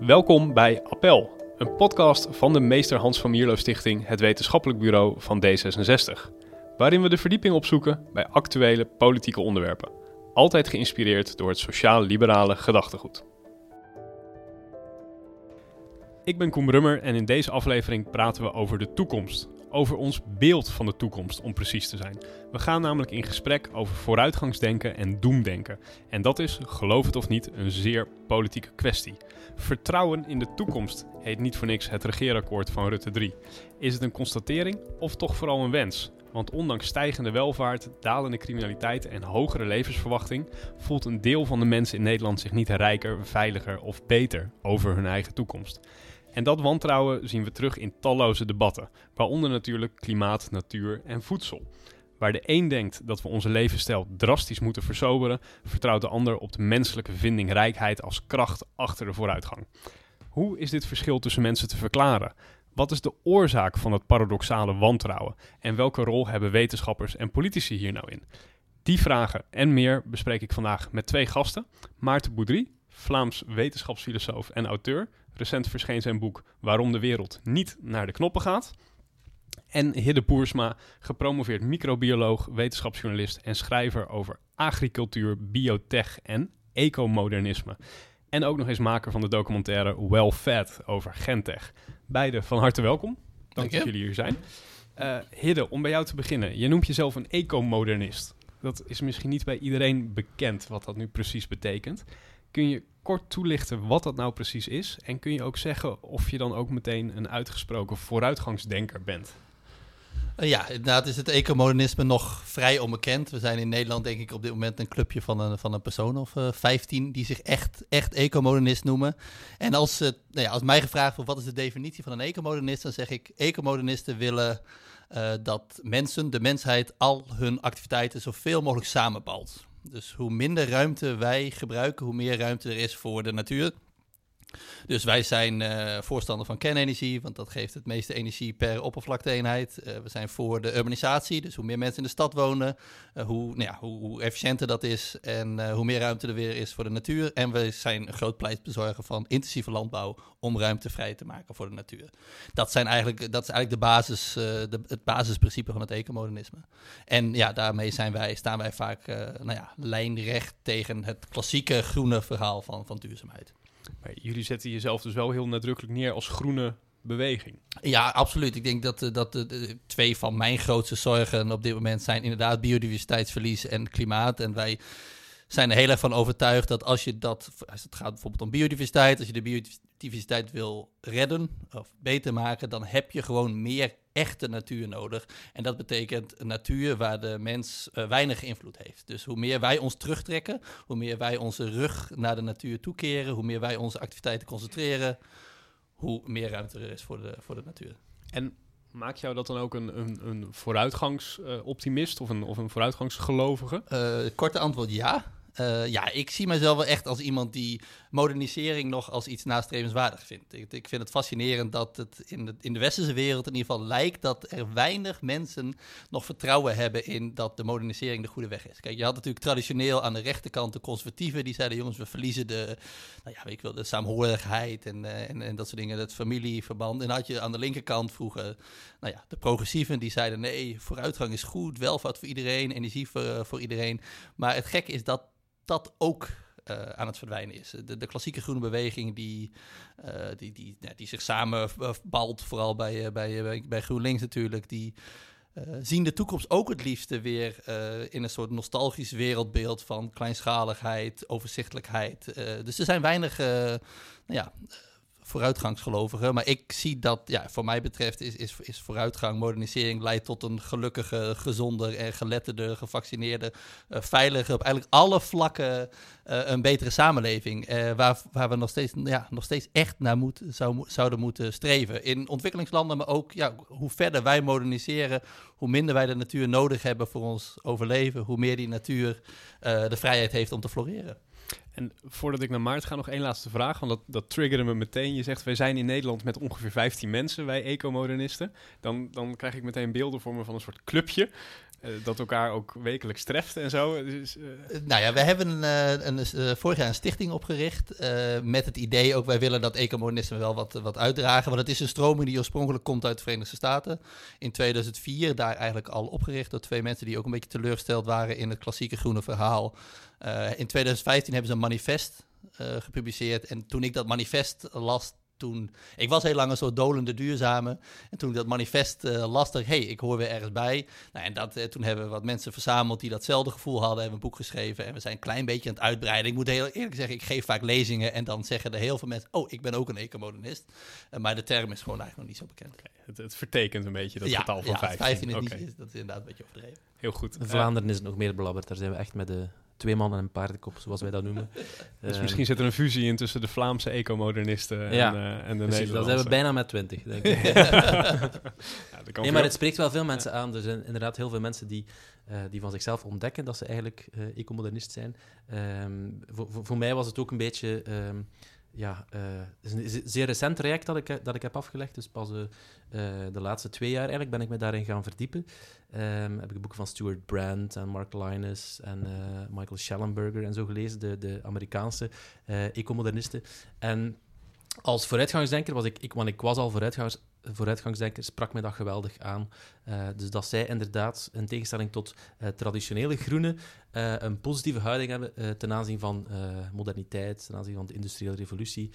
Welkom bij Appel, een podcast van de Meester Hans van Mierlo Stichting, het wetenschappelijk bureau van D66. Waarin we de verdieping opzoeken bij actuele politieke onderwerpen. Altijd geïnspireerd door het sociaal-liberale gedachtegoed. Ik ben Koen Brummer en in deze aflevering praten we over de toekomst. Over ons beeld van de toekomst, om precies te zijn. We gaan namelijk in gesprek over vooruitgangsdenken en doemdenken. En dat is, geloof het of niet, een zeer politieke kwestie. Vertrouwen in de toekomst heet niet voor niks het regeerakkoord van Rutte 3. Is het een constatering of toch vooral een wens? Want ondanks stijgende welvaart, dalende criminaliteit en hogere levensverwachting voelt een deel van de mensen in Nederland zich niet rijker, veiliger of beter over hun eigen toekomst. En dat wantrouwen zien we terug in talloze debatten, waaronder natuurlijk klimaat, natuur en voedsel. Waar de een denkt dat we onze levensstijl drastisch moeten versoberen, vertrouwt de ander op de menselijke vindingrijkheid als kracht achter de vooruitgang. Hoe is dit verschil tussen mensen te verklaren? Wat is de oorzaak van het paradoxale wantrouwen? En welke rol hebben wetenschappers en politici hier nou in? Die vragen en meer bespreek ik vandaag met twee gasten. Maarten Boudry, Vlaams wetenschapsfilosoof en auteur. Recent verscheen zijn boek Waarom de wereld niet naar de knoppen gaat. En Hidde Boersma, gepromoveerd microbioloog, wetenschapsjournalist en schrijver over agricultuur, biotech en ecomodernisme. En ook nog eens maker van de documentaire Well Fed over Gentech. Beide van harte welkom. Dank, Dank dat jullie hier zijn. Eh Hidde, om bij jou te beginnen. Je noemt jezelf een ecomodernist. Dat is misschien niet bij iedereen bekend wat dat nu precies betekent. Kun je kort toelichten wat dat nou precies is? En kun je ook zeggen of je dan ook meteen een uitgesproken vooruitgangsdenker bent? Uh, ja, inderdaad is het ecomodernisme nog vrij onbekend. We zijn in Nederland denk ik op dit moment een clubje van een, van een persoon of uh, 15 die zich echt, echt ecomodernist noemen. En als, uh, nou ja, als mij gevraagd wordt wat is de definitie van een ecomodernist, dan zeg ik ecomodernisten willen dat mensen, de mensheid, al hun activiteiten zoveel mogelijk samenbalt. Dus hoe minder ruimte wij gebruiken, hoe meer ruimte er is voor de natuur. Dus wij zijn uh, voorstander van kernenergie, want dat geeft het meeste energie per oppervlakteeenheid. Uh, we zijn voor de urbanisatie, dus hoe meer mensen in de stad wonen, uh, hoe, nou ja, hoe, hoe, efficiënter dat is en hoe meer ruimte er weer is voor de natuur. En we zijn een groot pleitbezorger van intensieve landbouw om ruimte vrij te maken voor de natuur. Dat, zijn eigenlijk, dat is eigenlijk de basis, de, het basisprincipe van het ecomodernisme. En ja, daarmee zijn wij, staan wij vaak nou ja, lijnrecht tegen het klassieke groene verhaal van, van duurzaamheid. Jullie zetten jezelf dus wel heel nadrukkelijk neer als groene beweging. Ja, absoluut. Ik denk dat, dat de, de, twee van mijn grootste zorgen op dit moment zijn inderdaad biodiversiteitsverlies en klimaat. En wij zijn er heel erg van overtuigd dat als je dat, als het gaat bijvoorbeeld om biodiversiteit, als je de biodiversiteit wil redden of beter maken, dan heb je gewoon meer echte natuur nodig. En dat betekent een natuur waar de mens uh, weinig invloed heeft. Dus hoe meer wij ons terugtrekken, hoe meer wij onze rug naar de natuur toekeren, hoe meer wij onze activiteiten concentreren, hoe meer ruimte er is voor de, voor de natuur. En maakt jou dat dan ook een, een, een vooruitgangsoptimist of een, of een vooruitgangsgelovige? Uh, korte antwoord ja. Uh, ja, ik zie mezelf wel echt als iemand die modernisering nog als iets nastrevenswaardig vindt. Ik, ik vind het fascinerend dat het in de, in de westerse wereld in ieder geval lijkt dat er weinig mensen nog vertrouwen hebben in dat de modernisering de goede weg is. Kijk, je had natuurlijk traditioneel aan de rechterkant de conservatieven die zeiden: jongens, we verliezen de, nou ja, ik wel, de saamhorigheid en, uh, en, en dat soort dingen, het familieverband. En dan had je aan de linkerkant vroeger, nou ja, de progressieven die zeiden: nee, vooruitgang is goed, welvaart voor iedereen, energie voor, voor iedereen. Maar het gekke is dat dat ook uh, aan het verdwijnen is. De, de klassieke groene beweging die, uh, die, die, die zich samenbalt, vooral bij, bij, bij, bij GroenLinks natuurlijk, die zien de toekomst ook het liefste weer in een soort nostalgisch wereldbeeld van kleinschaligheid, overzichtelijkheid. dus er zijn weinig nou ja, vooruitgangsgelovigen. Maar ik zie dat, ja, voor mij betreft, is, is, is vooruitgang, modernisering leidt tot een gelukkige, gezonder en geletterde, gevaccineerde, uh, veilige, op eigenlijk alle vlakken uh, een betere samenleving. Uh, waar, waar we nog steeds, ja, nog steeds echt naar moet, zou, zouden moeten streven. In ontwikkelingslanden, maar ook ja, hoe verder wij moderniseren, hoe minder wij de natuur nodig hebben voor ons overleven, hoe meer die natuur de vrijheid heeft om te floreren. En voordat ik naar Maart ga, nog één laatste vraag. Want dat, dat triggerde me meteen. Je zegt, wij zijn in Nederland met ongeveer 15 mensen, wij ecomodernisten. Dan, dan krijg ik meteen beelden voor me van een soort clubje. Eh, dat elkaar ook wekelijks treft en zo. Dus, uh... Nou ja, we hebben een, een, vorig jaar een stichting opgericht met het idee ook wij willen dat ecomodernisme wel wat, wat uitdragen. Want het is een stroming die oorspronkelijk komt uit de Verenigde Staten. In 2004 daar eigenlijk al opgericht door twee mensen die ook een beetje teleurgesteld waren in het klassieke groene verhaal. in 2015 hebben ze een manifest gepubliceerd. En toen ik dat manifest las, toen, ik was heel lang een soort dolende duurzame. En toen ik dat manifest uh, las, dacht hey, ik hoor weer ergens bij. Nou, en dat, uh, toen hebben we wat mensen verzameld die datzelfde gevoel hadden. Hebben een boek geschreven en we zijn een klein beetje aan het uitbreiden. Ik moet heel eerlijk zeggen, ik geef vaak lezingen en dan zeggen er heel veel mensen... oh, ik ben ook een ecomodernist. Uh, maar de term is gewoon eigenlijk nog niet zo bekend. Okay. Het, het, vertekent een beetje dat ja, getal van ja, 15. 15 is, okay. niet, dat is inderdaad een beetje overdreven. Heel goed. In Vlaanderen is het nog meer belabberd. Daar zijn we echt met de twee mannen en een paardenkop, zoals wij dat noemen. dus uh, misschien zit er een fusie in tussen de Vlaamse ecomodernisten en, ja, uh, en de precies, Nederlandse. Dan zijn we bijna met twintig, denk ik. ja, nee, maar het spreekt wel veel mensen aan. Er zijn inderdaad heel veel mensen die, uh, die van zichzelf ontdekken dat ze eigenlijk ecomodernist zijn. Um, voor, voor, voor, mij was het ook een beetje... Um, ja, uh, het is een zeer recent traject dat ik, dat ik heb afgelegd. Dus pas uh, de laatste twee jaar eigenlijk ben ik me daarin gaan verdiepen. Um, heb ik boeken van Stuart Brand en Mark Linus en Michael Schellenberger en zo gelezen, de, de Amerikaanse ecomodernisten. En als vooruitgangsdenker was ik, ik, want ik was al vooruitgangers, vooruitgangsdenker, sprak mij dat geweldig aan. Uh, dus dat zij inderdaad, in tegenstelling tot uh, traditionele groenen, uh, een positieve houding hebben ten aanzien van moderniteit, ten aanzien van de industriële revolutie.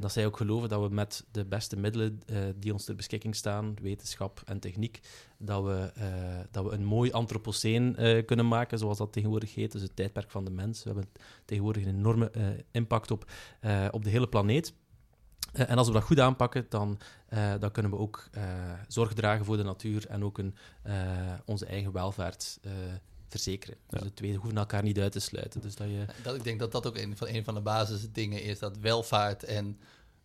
dat zij ook geloven dat we met de beste middelen die ons ter beschikking staan, wetenschap en techniek, dat we, dat we een mooi antropoceen kunnen maken, zoals dat tegenwoordig heet, dus het tijdperk van de mens. We hebben tegenwoordig een enorme impact op, op de hele planeet. Uh, en als we dat goed aanpakken, dan, uh, dan kunnen we ook uh, zorg dragen voor de natuur en ook een, onze eigen welvaart verzekeren. Ja. Dus de twee hoeven elkaar niet uit te sluiten. Dus dat je... dat, ik denk dat dat ook een van, een van de basisdingen is, dat welvaart en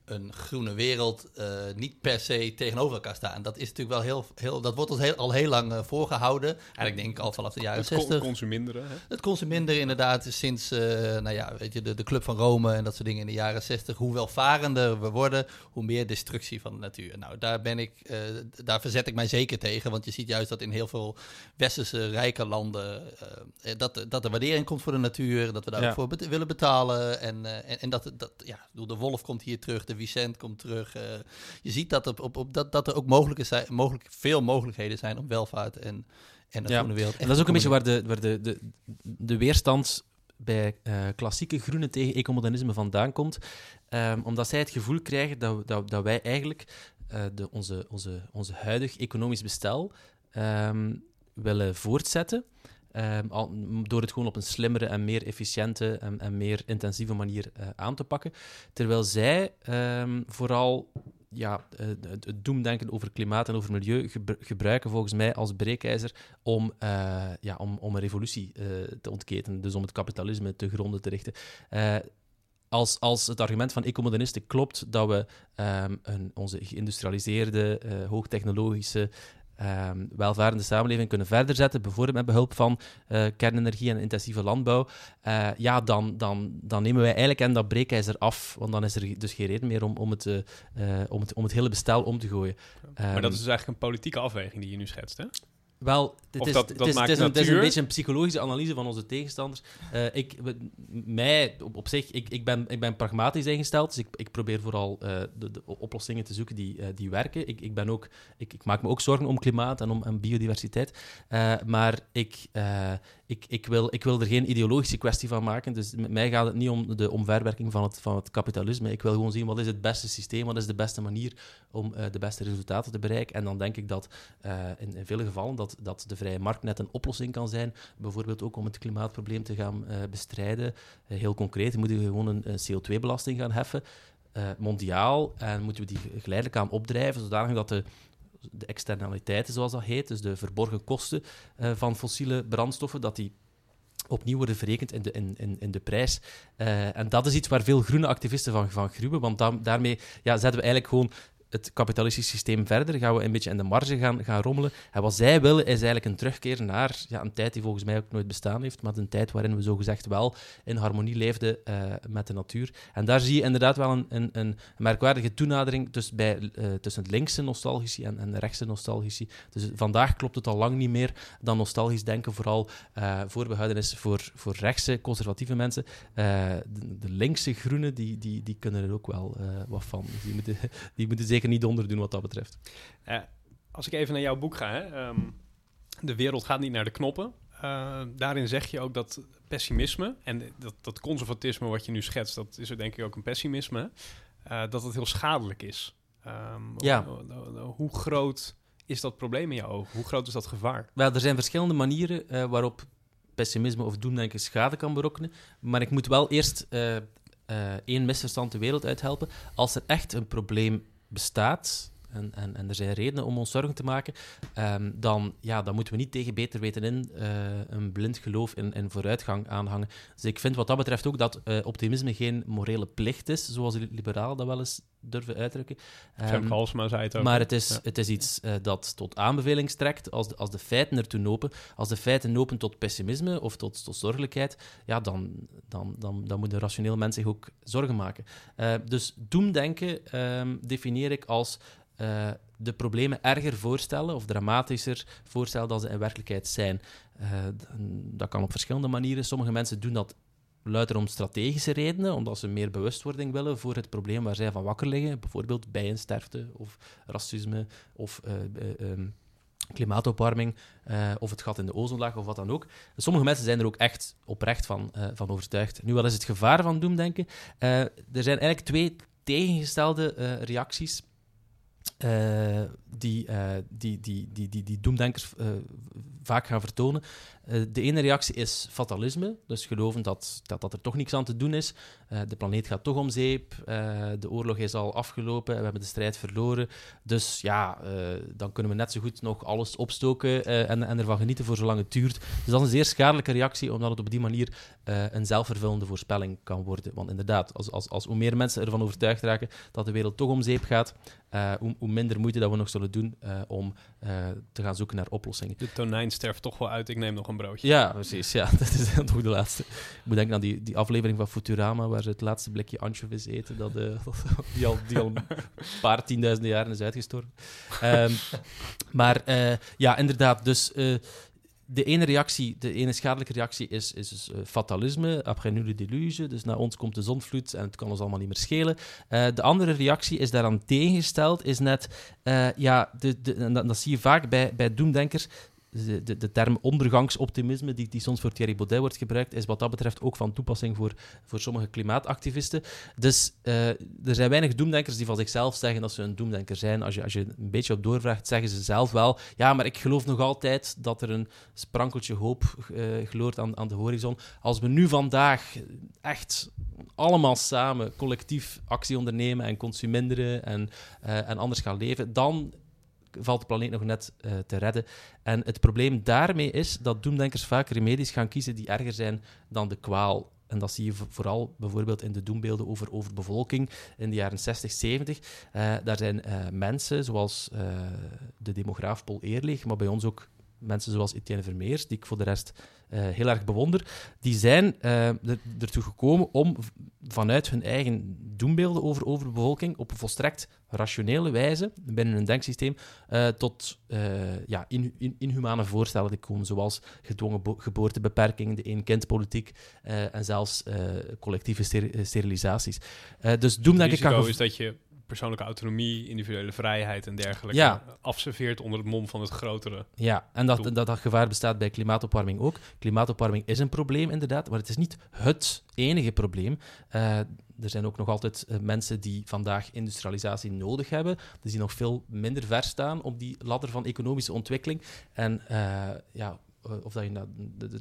een groene wereld uh, niet per se tegenover elkaar staan. Dat is natuurlijk wel heel, heel dat wordt ons heel, al heel lang uh, voorgehouden. Eigenlijk denk ik al vanaf de jaren het 60. Het consuminderen. Hè? Het consuminderen inderdaad sinds, uh, nou ja, weet je, de, de Club van Rome en dat soort dingen in de jaren 60. Hoe welvarender we worden, hoe meer destructie van de natuur. Nou, daar ben ik, daar verzet ik mij zeker tegen, want je ziet juist dat in heel veel westerse rijke landen dat, dat er waardering komt voor de natuur, dat we daarvoor ja. willen betalen en, en, en dat, dat, ja, de wolf komt hier terug, de Vicent komt terug. Uh, je ziet dat, op, op, op, dat, dat er ook mogelijke zijn, mogelijk, veel mogelijkheden zijn om welvaart en, en de ja. groene wereld. En dat is ook een beetje waar de, waar de, de, de weerstand bij uh, klassieke groenen tegen ecomodernisme vandaan komt. Um, omdat zij het gevoel krijgen dat, dat, dat wij eigenlijk uh, de, onze, onze, onze huidig economisch bestel um, willen voortzetten. Al, door het gewoon op een slimmere en meer efficiënte en, en meer intensieve manier uh, aan te pakken. Terwijl zij um, vooral ja, het, doemdenken over klimaat en over milieu gebruiken volgens mij als breekijzer om, uh, ja, om, om een revolutie uh, te ontketen. Dus om het kapitalisme te gronden te richten. als, als het argument van ecomodernisten klopt dat we een, onze geïndustrialiseerde, hoogtechnologische um, welvarende samenleving kunnen verder zetten, bijvoorbeeld met behulp van uh, kernenergie en intensieve landbouw, uh, ja, dan, dan, dan nemen wij eigenlijk en dat breekijzer af, want dan is er dus geen reden meer om, om, het, uh, om, het, om het hele bestel om te gooien. Maar um, dat is dus eigenlijk een politieke afweging die je nu schetst, hè? Wel, het is, dat, dat het, is, het, is een, het is, een, beetje een psychologische analyse van onze tegenstanders. Uh, ik, mij, op, op zich, ik, ik, ben, ik ben pragmatisch ingesteld, dus ik, ik probeer vooral uh, de, de, oplossingen te zoeken die, uh, die werken. Ik, ik, ben ook, ik, ik, maak me ook zorgen om klimaat en om en biodiversiteit. maar ik, ik, ik, wil, ik wil er geen ideologische kwestie van maken. Dus met mij gaat het niet om de omverwerking van het, van het kapitalisme. Ik wil gewoon zien wat is het beste systeem, wat is de beste manier om de beste resultaten te bereiken. En dan denk ik dat in, in vele gevallen dat, dat de vrije markt net een oplossing kan zijn. Bijvoorbeeld ook om het klimaatprobleem te gaan uh, bestrijden. Uh, heel concreet moeten we gewoon een, een CO2-belasting gaan heffen. Uh, mondiaal. En moeten we die geleidelijk aan opdrijven, zodanig dat de, de externaliteiten, zoals dat heet, dus de verborgen kosten van fossiele brandstoffen, dat die opnieuw worden verrekend in de, in, in, in de prijs. En dat is iets waar veel groene activisten van, van gruwen, want da daarmee ja, zetten we eigenlijk gewoon het kapitalistische systeem verder, gaan we een beetje in de marge gaan, gaan rommelen. En wat zij willen is eigenlijk een terugkeer naar ja, een tijd die volgens mij ook nooit bestaan heeft, maar een tijd waarin we zogezegd wel in harmonie leefden uh, met de natuur. En daar zie je inderdaad wel een, een, een merkwaardige toenadering tussen, bij, uh, tussen het linkse nostalgici en, en de rechtse nostalgici. Dus vandaag klopt het al lang niet meer dan nostalgisch denken vooral uh, voorbehouden is voor, voor rechtse, conservatieve mensen. De, de, linkse groenen, die, die, die kunnen er ook wel wat van. Die moeten, die moeten zeker niet onderdoen wat dat betreft. Uh, als ik even naar jouw boek ga, hè, um, De wereld gaat niet naar de knoppen. Uh, daarin zeg je ook dat pessimisme en dat, dat conservatisme wat je nu schetst, dat is er denk ik ook een pessimisme, uh, dat het heel schadelijk is. Um, ja. Hoe groot is dat probleem in jouw ogen? Hoe groot is dat gevaar? Wel, er zijn verschillende manieren waarop pessimisme of doemdenken schade kan berokkenen. Maar ik moet wel eerst uh, één misverstand de wereld uithelpen. Als er echt een probleem bestaat, en, en, en er zijn redenen om ons zorgen te maken, um, dan, ja, dan moeten we niet tegen beter weten in uh, een blind geloof in, in vooruitgang aanhangen. Dus ik vind wat dat betreft ook dat uh, optimisme geen morele plicht is, zoals de liberalen dat wel eens durven uitdrukken. Um, Galsma zei het ook. Maar het is, ja. het is iets uh, dat tot aanbeveling strekt. Als de, als de feiten ertoe lopen, als de feiten lopen tot pessimisme of tot, tot zorgelijkheid, ja, dan, dan, dan, dan moet een rationeel mens zich ook zorgen maken. dus doemdenken um, definieer ik als uh, de problemen erger voorstellen of dramatischer voorstellen dan ze in werkelijkheid zijn. Uh, dat kan op verschillende manieren. Sommige mensen doen dat luider om strategische redenen, omdat ze meer bewustwording willen voor het probleem waar zij van wakker liggen, bijvoorbeeld bijensterfte of racisme of uh, um, klimaatopwarming of het gat in de ozonlaag of wat dan ook. Sommige mensen zijn er ook echt oprecht van, van overtuigd. Nu, wat is het gevaar van doemdenken? Er zijn eigenlijk twee tegengestelde reacties die, uh, die, die, die, die, die doemdenkers uh, vaak gaan vertonen. De ene reactie is fatalisme, dus geloven dat, dat, dat er toch niks aan te doen is. de planeet gaat toch om zeep, de oorlog is al afgelopen, we hebben de strijd verloren. Dus ja, dan kunnen we net zo goed nog alles opstoken en, en ervan genieten voor zolang het duurt. Dus dat is een zeer schadelijke reactie, omdat het op die manier een zelfvervullende voorspelling kan worden. Want inderdaad, als, als, als hoe meer mensen ervan overtuigd raken dat de wereld toch om zeep gaat, hoe, hoe minder moeite dat we nog zullen doen om te gaan zoeken naar oplossingen. De tonijn sterft toch wel uit, ik neem nog een Ja, precies. Ja, dat is toch de laatste. Ik moet denken aan die, die aflevering van Futurama, waar ze het laatste blikje anchovies eten, dat, uh, die, al, een paar tienduizenden jaren is uitgestorven. Um, maar ja, inderdaad, dus de ene reactie, de ene schadelijke reactie is, is dus, fatalisme, après nu de deluge, dus naar ons komt de zonvloed en het kan ons allemaal niet meer schelen. De andere reactie is daaraan tegengesteld, is net, ja, de, de, en dat, dat, zie je vaak bij, bij doemdenkers, de, de, de, term ondergangsoptimisme, die, die soms voor Thierry Baudet wordt gebruikt, is wat dat betreft ook van toepassing voor, voor sommige klimaatactivisten. Dus uh, er zijn weinig doemdenkers die van zichzelf zeggen dat ze een doemdenker zijn. Als je, als je een beetje op doorvraagt, zeggen ze zelf wel: ja, maar ik geloof nog altijd dat er een sprankeltje hoop uh, gloort aan, aan de horizon. Als we nu vandaag echt allemaal samen collectief actie ondernemen en consuminderen en, uh, en anders gaan leven, dan valt de planeet nog net uh, te redden. En het probleem daarmee is dat doemdenkers vaak remedies gaan kiezen die erger zijn dan de kwaal. En dat zie je vooral bijvoorbeeld in de doembeelden over overbevolking in de jaren 60, 70. Uh, daar zijn uh, mensen zoals uh, de demograaf Paul Eerlich, maar bij ons ook mensen zoals Etienne Vermeers, die ik voor de rest uh, heel erg bewonder, die zijn uh, er, ertoe gekomen om vanuit hun eigen doembeelden over overbevolking op een volstrekt rationele wijze binnen hun denksysteem uh, tot ja, in, in, inhumane voorstellen te komen, zoals gedwongen geboortebeperking, de één-kindpolitiek en zelfs collectieve sterilisaties. dus doemdenken kan... is dat je persoonlijke autonomie, individuele vrijheid en dergelijke ja. afserveert onder het mom van het grotere. Ja, en dat, dat dat gevaar bestaat bij klimaatopwarming ook. Klimaatopwarming is een probleem inderdaad, maar het is niet het enige probleem. Uh, er zijn ook nog altijd uh, mensen die vandaag industrialisatie nodig hebben, dus die nog veel minder ver staan op die ladder van economische ontwikkeling. En uh, ja, of dat je nou,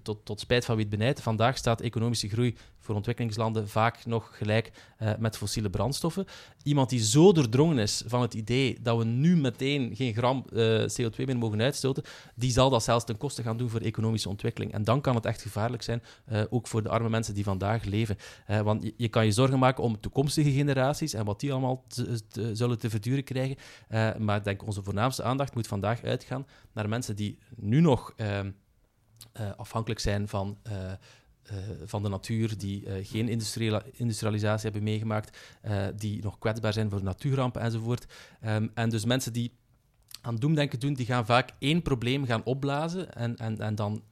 tot, tot spijt van wie het benijdt, vandaag staat economische groei voor ontwikkelingslanden vaak nog gelijk uh, met fossiele brandstoffen. Iemand die zo doordrongen is van het idee dat we nu meteen geen gram uh, CO2 meer mogen uitstoten, die zal dat zelfs ten koste gaan doen voor economische ontwikkeling. En dan kan het echt gevaarlijk zijn, uh, ook voor de arme mensen die vandaag leven. want je, kan je zorgen maken om toekomstige generaties en wat die allemaal zullen te verduren krijgen. maar ik denk onze voornaamste aandacht moet vandaag uitgaan naar mensen die nu nog ehm, afhankelijk zijn van uh, van de natuur, die uh, geen industrialisatie hebben meegemaakt, uh, die nog kwetsbaar zijn voor natuurrampen enzovoort. Um, en dus mensen die aan doemdenken doen, die gaan vaak één probleem gaan opblazen en, en, en dan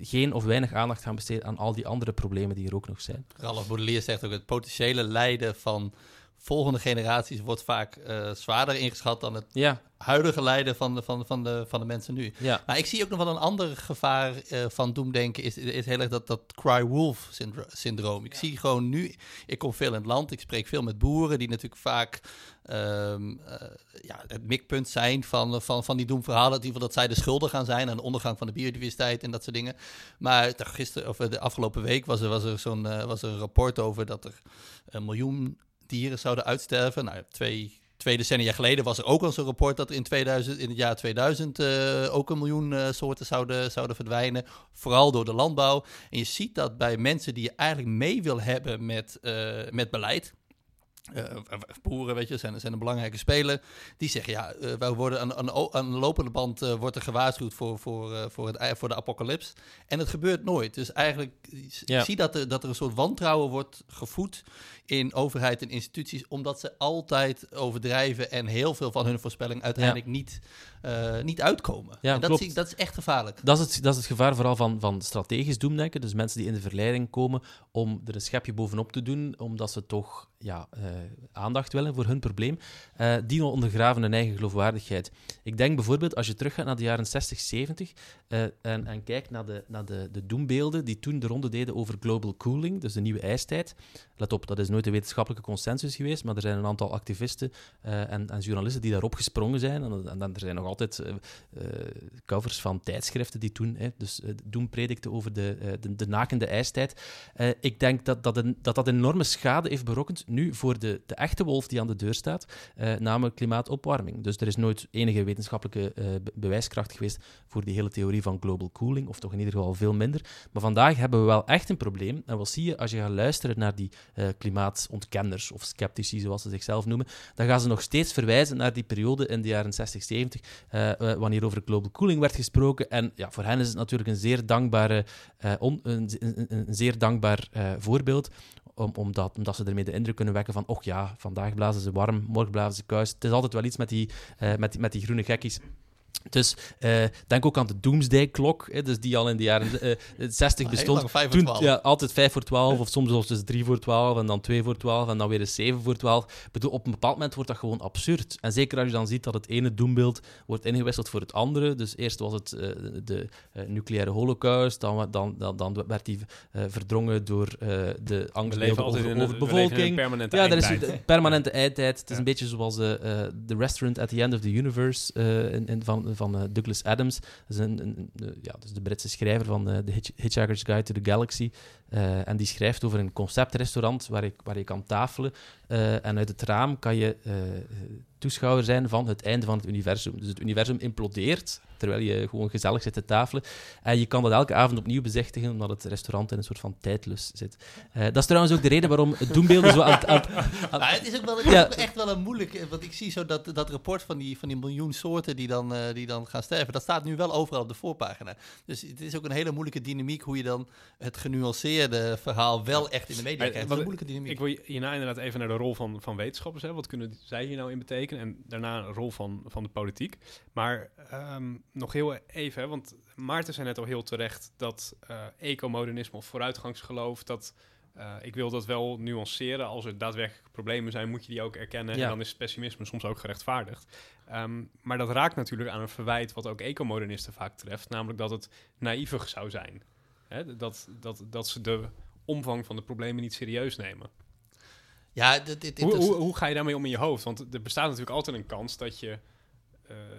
geen of weinig aandacht gaan besteden aan al die andere problemen die er ook nog zijn. Ralph Baudelaire zegt ook, het potentiële lijden van volgende generaties wordt vaak uh, zwaarder ingeschat dan het ja. huidige lijden van de, van, van, de, van de mensen nu. Ja. Maar ik zie ook nog wel een ander gevaar uh, van doemdenken, is, is heel erg dat, dat cry wolf syndroom. Ik zie gewoon nu, ik kom veel in het land, ik spreek veel met boeren die natuurlijk vaak um, uh, ja, het mikpunt zijn van, van, van die doemverhalen. In ieder geval dat zij de schulden gaan zijn aan de ondergang van de biodiversiteit en dat soort dingen. Maar gisteren, of de afgelopen week was er, was er zo'n was er een rapport over dat er een miljoen dieren zouden uitsterven. Nou, twee, twee decennia geleden was er ook al zo'n rapport dat in, 2000, in het jaar 2000 uh, ook een miljoen uh, soorten zouden, zouden verdwijnen. Vooral door de landbouw. En je ziet dat bij mensen die je eigenlijk mee wil hebben met, uh, met beleid. Uh, boeren, weet je, zijn, zijn een belangrijke speler. Die zeggen, ja, uh, wij worden aan, aan, aan de lopende band wordt er gewaarschuwd voor, voor, voor, het, voor de apocalyps. En het gebeurt nooit. Dus eigenlijk ja. zie dat er, dat er een soort wantrouwen wordt gevoed in overheid en instituties, omdat ze altijd overdrijven en heel veel van hun voorspelling uiteindelijk ja. niet, uh, niet uitkomen. Ja, en dat, zie, dat is echt gevaarlijk. Dat is het, dat is het gevaar vooral van, van strategisch doemdenken. Dus mensen die in de verleiding komen om er een schepje bovenop te doen, omdat ze toch ja, uh, aandacht willen voor hun probleem, uh, die ondergraven hun eigen geloofwaardigheid. Ik denk bijvoorbeeld, als je teruggaat naar de jaren 60, 70 en, en kijkt naar de, naar de, de doembeelden die toen de ronde deden over global cooling, dus de nieuwe ijstijd. Let op, dat is nooit de wetenschappelijke consensus geweest, maar er zijn een aantal activisten uh, en, en, journalisten die daarop gesprongen zijn. En, en, er zijn nog altijd uh, covers van tijdschriften die toen hè, dus, doen predikten over de, de, de, nakende ijstijd. ik denk dat dat, dat dat enorme schade heeft berokkend nu voor de, de echte wolf die aan de deur staat, namelijk klimaatopwarming. Dus er is nooit enige wetenschappelijke bewijskracht geweest voor die hele theorie van global cooling, of toch in ieder geval veel minder. Maar vandaag hebben we wel echt een probleem. En wat zie je als je gaat luisteren naar die klimaat ontkenners of sceptici, zoals ze zichzelf noemen, dan gaan ze nog steeds verwijzen naar die periode in de jaren 60, 70, uh, wanneer over global cooling werd gesproken. En ja, voor hen is het natuurlijk een zeer, dankbare, uh, een, een, zeer dankbaar uh, voorbeeld, om, omdat, omdat ze ermee de indruk kunnen wekken van, och ja, vandaag blazen ze warm, morgen blazen ze kuis. Het is altijd wel iets met die, met, met die groene gekkies. Dus uh, denk ook aan de Doomsday-klok, dus die al in de jaren uh, 60 ah, bestond. Toen, ja, altijd 5 voor 12, of soms zelfs dus 3 voor 12, en dan 2 voor 12, en dan weer eens 7 voor 12. Ik bedoel, op een bepaald moment wordt dat gewoon absurd. En zeker als je dan ziet dat het ene doembeeld wordt ingewisseld voor het andere. Dus eerst was het uh, de nucleaire holocaust, dan, dan, dan, dan werd die verdrongen door de angst over, over bevolking. permanente ja, er is een permanente eindtijd. Het is ja. een beetje zoals The Restaurant at the End of the Universe in, in, van van uh, Douglas Adams. Dat is, een, een, een, ja, de Britse schrijver van The Hitchhiker's Guide to the Galaxy. En die schrijft over een conceptrestaurant waar, ik, waar je kan tafelen. en uit het raam kan je toeschouwer zijn van het einde van het universum. Dus het universum implodeert terwijl je gewoon gezellig zit te tafelen. En je kan dat elke avond opnieuw bezichtigen, omdat het restaurant in een soort van tijdlus zit. Uh, dat is trouwens ook de reden waarom het doembeelden zo aan, aan, aan het is ook wel ja. echt wel een moeilijk... Want ik zie zo dat, dat rapport van die, van die miljoen soorten die dan, uh, die dan gaan sterven, dat staat nu wel overal op de voorpagina. Dus het is ook een hele moeilijke dynamiek hoe je dan het genuanceerde verhaal wel echt in de media krijgt. Wat, een moeilijke dynamiek. Ik wil hierna inderdaad even naar de rol van, van wetenschappers. Hè. Wat kunnen zij hier nou in betekenen? En daarna een rol van, van de politiek. Maar um, nog heel even, want Maarten zei net al heel terecht dat uh, ecomodernisme of vooruitgangsgeloof, dat uh, ik wil dat wel nuanceren. Als er daadwerkelijk problemen zijn, moet je die ook erkennen. Ja. En dan is pessimisme soms ook gerechtvaardigd. Um, maar dat raakt natuurlijk aan een verwijt wat ook ecomodernisten vaak treft, namelijk dat het naïvig zou zijn. Hè? Dat, dat, dat ze de omvang van de problemen niet serieus nemen. Ja, dit, dit, hoe, hoe, hoe, ga je daarmee om in je hoofd? Want er bestaat natuurlijk altijd een kans dat je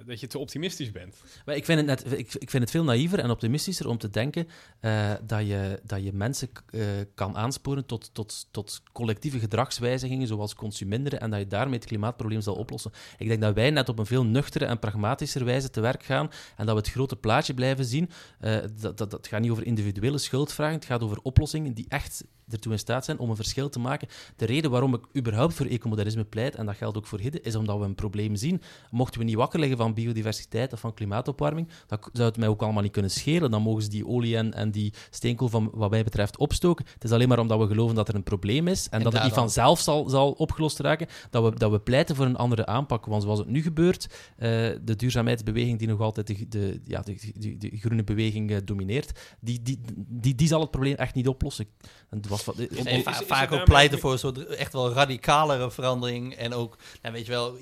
dat je te optimistisch bent. Maar ik, vind het ik, ik vind het veel naïver en optimistischer om te denken uh, dat, je, dat je mensen uh, kan aansporen tot, tot, tot collectieve gedragswijzigingen, zoals consuminderen, en dat je daarmee het klimaatprobleem zal oplossen. Ik denk dat wij net op een veel nuchtere en pragmatischer wijze te werk gaan en dat we het grote plaatje blijven zien. Dat, dat, dat gaat niet over individuele schuldvragen, het gaat over oplossingen die echt ertoe in staat zijn om een verschil te maken. De reden waarom ik überhaupt voor ecomodernisme pleit, en dat geldt ook voor Hidde, is omdat we een probleem zien. Mochten we niet wakker liggen van biodiversiteit of van klimaatopwarming, dan zou het mij ook allemaal niet kunnen schelen. Dan mogen ze die olie en, en die steenkool van wat mij betreft opstoken. Het is alleen maar omdat we geloven dat er een probleem is en, dat het niet vanzelf zal, zal opgelost raken, dat we, dat we pleiten voor een andere aanpak. Want zoals het nu gebeurt, uh, de duurzaamheidsbeweging die nog altijd de, de, ja, de, de, de groene beweging uh, domineert, die, die, die, die zal het probleem echt niet oplossen. En het was vaak ook pleiten voor een soort echt wel radicalere verandering. En ook, nou weet je wel,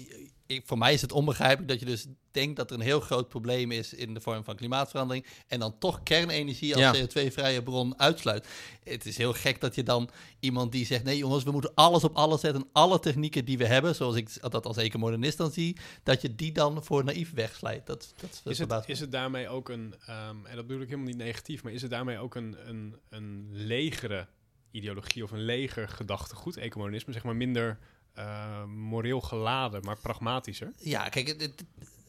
ik, voor mij is het onbegrijpelijk dat je dus denkt dat er een heel groot probleem is in de vorm van klimaatverandering. En dan toch kernenergie als CO2-vrije bron uitsluit. Het is heel gek dat je dan iemand die zegt: nee jongens, we moeten alles op alles zetten. Alle technieken die we hebben, zoals ik dat als ecomodernist dan zie, dat je die dan voor naïef wegslijt. Dat, dat is, het, is het daarmee ook een, um, en dat bedoel ik helemaal niet negatief, maar is het daarmee ook een, een, een legere ideologie of een leger gedachtegoed, ecomodernisme, zeg maar minder uh, moreel geladen, maar pragmatischer. Ja, kijk, het,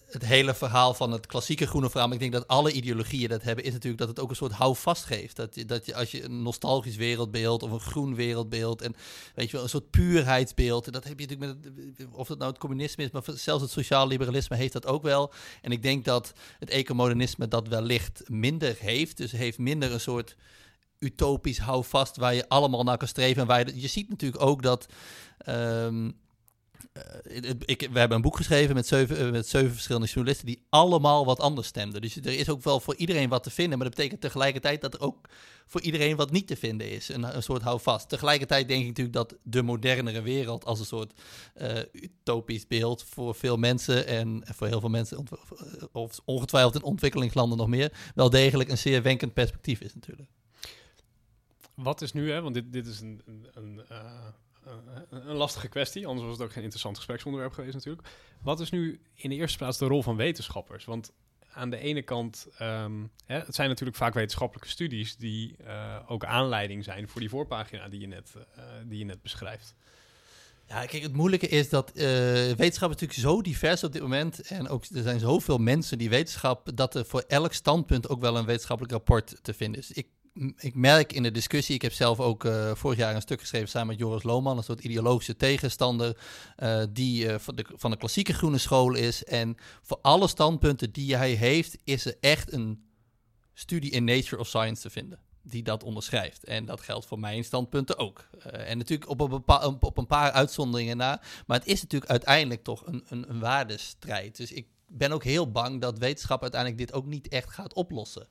het, hele verhaal van het klassieke groene verhaal, ik denk dat alle ideologieën dat hebben, is natuurlijk dat het ook een soort houvast geeft. Dat, dat je als je een nostalgisch wereldbeeld of een groen wereldbeeld en weet je wel, een soort puurheidsbeeld, dat heb je natuurlijk met, of het nou het communisme is, maar zelfs het sociaal liberalisme heeft dat ook wel. En ik denk dat het ecomodernisme dat wellicht minder heeft, dus heeft minder een soort utopisch houvast waar je allemaal naar kan streven. En waar je, je ziet natuurlijk ook dat. Um, ik, we hebben een boek geschreven met zeven, eh, met zeven verschillende journalisten die allemaal wat anders stemden. Dus er is ook wel voor iedereen wat te vinden. Maar dat betekent tegelijkertijd dat er ook voor iedereen wat niet te vinden is. Een, een soort houvast. Tegelijkertijd denk ik natuurlijk dat de modernere wereld als een soort uh, utopisch beeld voor veel mensen en voor heel veel mensen, of ongetwijfeld in ontwikkelingslanden nog meer, wel degelijk een zeer wenkend perspectief is natuurlijk wat is nu, hè, want dit, dit is een, een, een, uh, een, lastige kwestie, anders was het ook geen interessant gespreksonderwerp geweest natuurlijk. Wat is nu in de eerste plaats de rol van wetenschappers? Want aan de ene kant, um, hè, het zijn natuurlijk vaak wetenschappelijke studies die uh, ook aanleiding zijn voor die voorpagina die je net, uh, die je net beschrijft. Ja, kijk, het moeilijke is dat wetenschap is natuurlijk zo divers op dit moment. En ook er zijn zoveel mensen die wetenschap, dat er voor elk standpunt ook wel een wetenschappelijk rapport te vinden is. Ik ik merk in de discussie, ik heb zelf ook uh, vorig jaar een stuk geschreven samen met Joris Lohman, een soort ideologische tegenstander uh, die uh, van, de, van de klassieke groene school is. En voor alle standpunten die hij heeft, is er echt een studie in Nature of Science te vinden die dat onderschrijft. En dat geldt voor mijn standpunten ook. en natuurlijk op een, op een paar uitzonderingen na. Maar het is natuurlijk uiteindelijk toch een, een, een waardestrijd. Dus ik ben ook heel bang dat wetenschap uiteindelijk dit ook niet echt gaat oplossen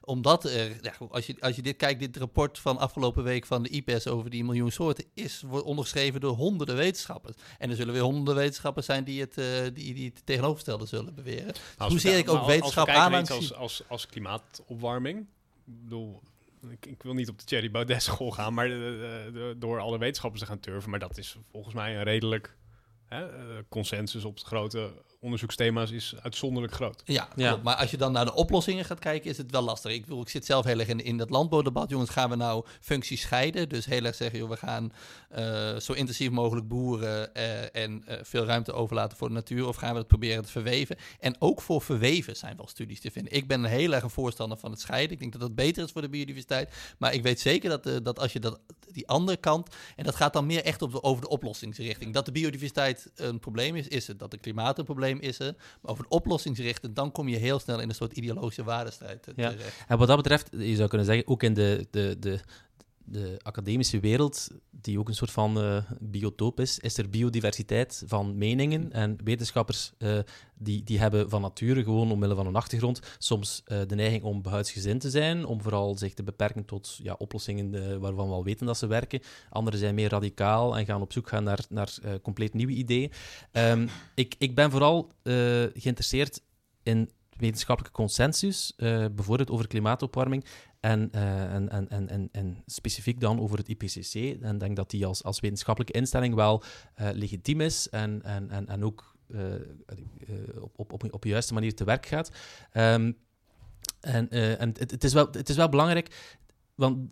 omdat er, ja, als, je, als je dit kijkt, dit rapport van afgelopen week van de IPES over die miljoen soorten, is wordt ondergeschreven door honderden wetenschappers. En er zullen weer honderden wetenschappers zijn die het, uh, die, die het tegenovergestelde zullen beweren. Nou, Hoezeer ik ook wetenschap aan als, als, als klimaatopwarming, ik bedoel, ik, ik, wil niet op de Thierry Baudet school gaan, maar de, door alle wetenschappers te gaan turven. Maar dat is volgens mij een redelijk hè, eh, consensus op het grote onderzoeksthema's is uitzonderlijk groot. Ja, ja. maar als je dan naar de oplossingen gaat kijken, is het wel lastig. Ik, bedoel, ik zit zelf heel erg in, in dat landbouwdebat. Jongens, gaan we nou functies scheiden? Dus heel erg zeggen, joh, we gaan uh, zo intensief mogelijk boeren uh, en uh, veel ruimte overlaten voor de natuur. Of gaan we het proberen te verweven? En ook voor verweven zijn wel studies te vinden. Ik ben een heel erg een voorstander van het scheiden. Ik denk dat dat beter is voor de biodiversiteit. Maar ik weet zeker dat, dat als je dat, die andere kant, en dat gaat dan meer echt op de, over de oplossingsrichting. Dat de biodiversiteit een probleem is, is het. Dat de klimaat een probleem is er. Maar over oplossingsrichten, dan kom je heel snel in een soort ideologische waardestrijd ja. En wat dat betreft, je zou kunnen zeggen, ook in de, de, de, de academische wereld, die ook een soort van uh, biotoop is, is er biodiversiteit van meningen. En wetenschappers uh, die, die hebben van nature, gewoon omwille van hun achtergrond, soms uh, de neiging om behuidsgezind te zijn, om vooral zich te beperken tot ja, oplossingen waarvan we al weten dat ze werken. Anderen zijn meer radicaal en gaan op zoek gaan naar, naar compleet nieuwe ideeën. Um, ik, ik ben vooral geïnteresseerd in wetenschappelijke consensus, bijvoorbeeld over klimaatopwarming, en, uh, en, en, en, en, specifiek dan over het IPCC. En denk dat die als, als wetenschappelijke instelling wel uh, legitiem is en, en, en, en ook op, op, op, op de juiste manier te werk gaat. Um, en, en het, is wel, het is wel belangrijk want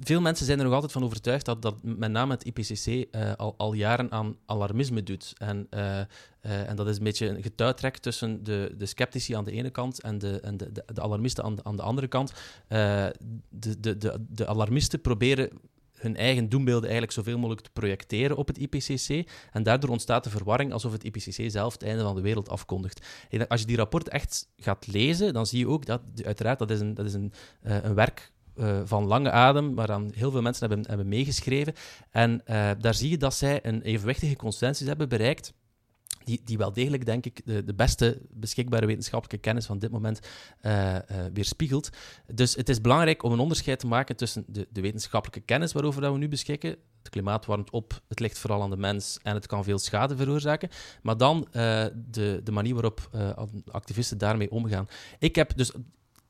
veel mensen zijn er nog altijd van overtuigd dat, dat met name het IPCC uh, al, al jaren aan alarmisme doet. En, uh, uh, en dat is een beetje een getuitrek tussen de, de sceptici aan de ene kant en de, en de, de, de alarmisten aan de, aan de andere kant. de, de, de, de alarmisten proberen hun eigen doembeelden eigenlijk zoveel mogelijk te projecteren op het IPCC. En daardoor ontstaat de verwarring alsof het IPCC zelf het einde van de wereld afkondigt. En als je die rapport echt gaat lezen, dan zie je ook dat, uiteraard, dat is een, dat is een, een werk uh, van lange adem, waaraan heel veel mensen hebben, hebben meegeschreven. En uh, daar zie je dat zij een evenwichtige consensus hebben bereikt. Die, die wel degelijk, denk ik, de, de beste beschikbare wetenschappelijke kennis van dit moment uh, weerspiegelt. Dus het is belangrijk om een onderscheid te maken tussen de, de wetenschappelijke kennis waarover dat we nu beschikken, het klimaat warmt op, het ligt vooral aan de mens en het kan veel schade veroorzaken. Maar dan de, de manier waarop activisten daarmee omgaan. Ik heb dus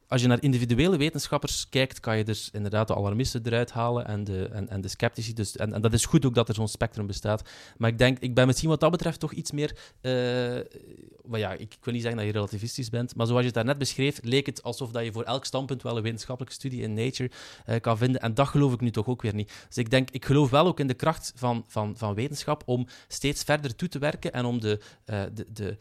als je naar individuele wetenschappers kijkt, kan je dus inderdaad de alarmisten eruit halen en de, en, en de sceptici. Dus, en, en dat is goed ook dat er zo'n spectrum bestaat. Maar ik denk, ik ben misschien wat dat betreft toch iets meer. Uh, ja, ik, ik, wil niet zeggen dat je relativistisch bent, maar zoals je het daarnet beschreef, leek het alsof dat je voor elk standpunt wel een wetenschappelijke studie in Nature uh, kan vinden. En dat geloof ik nu toch ook weer niet. Dus ik denk, ik geloof wel ook in de kracht van, van, van wetenschap om steeds verder toe te werken en om de, uh, de, de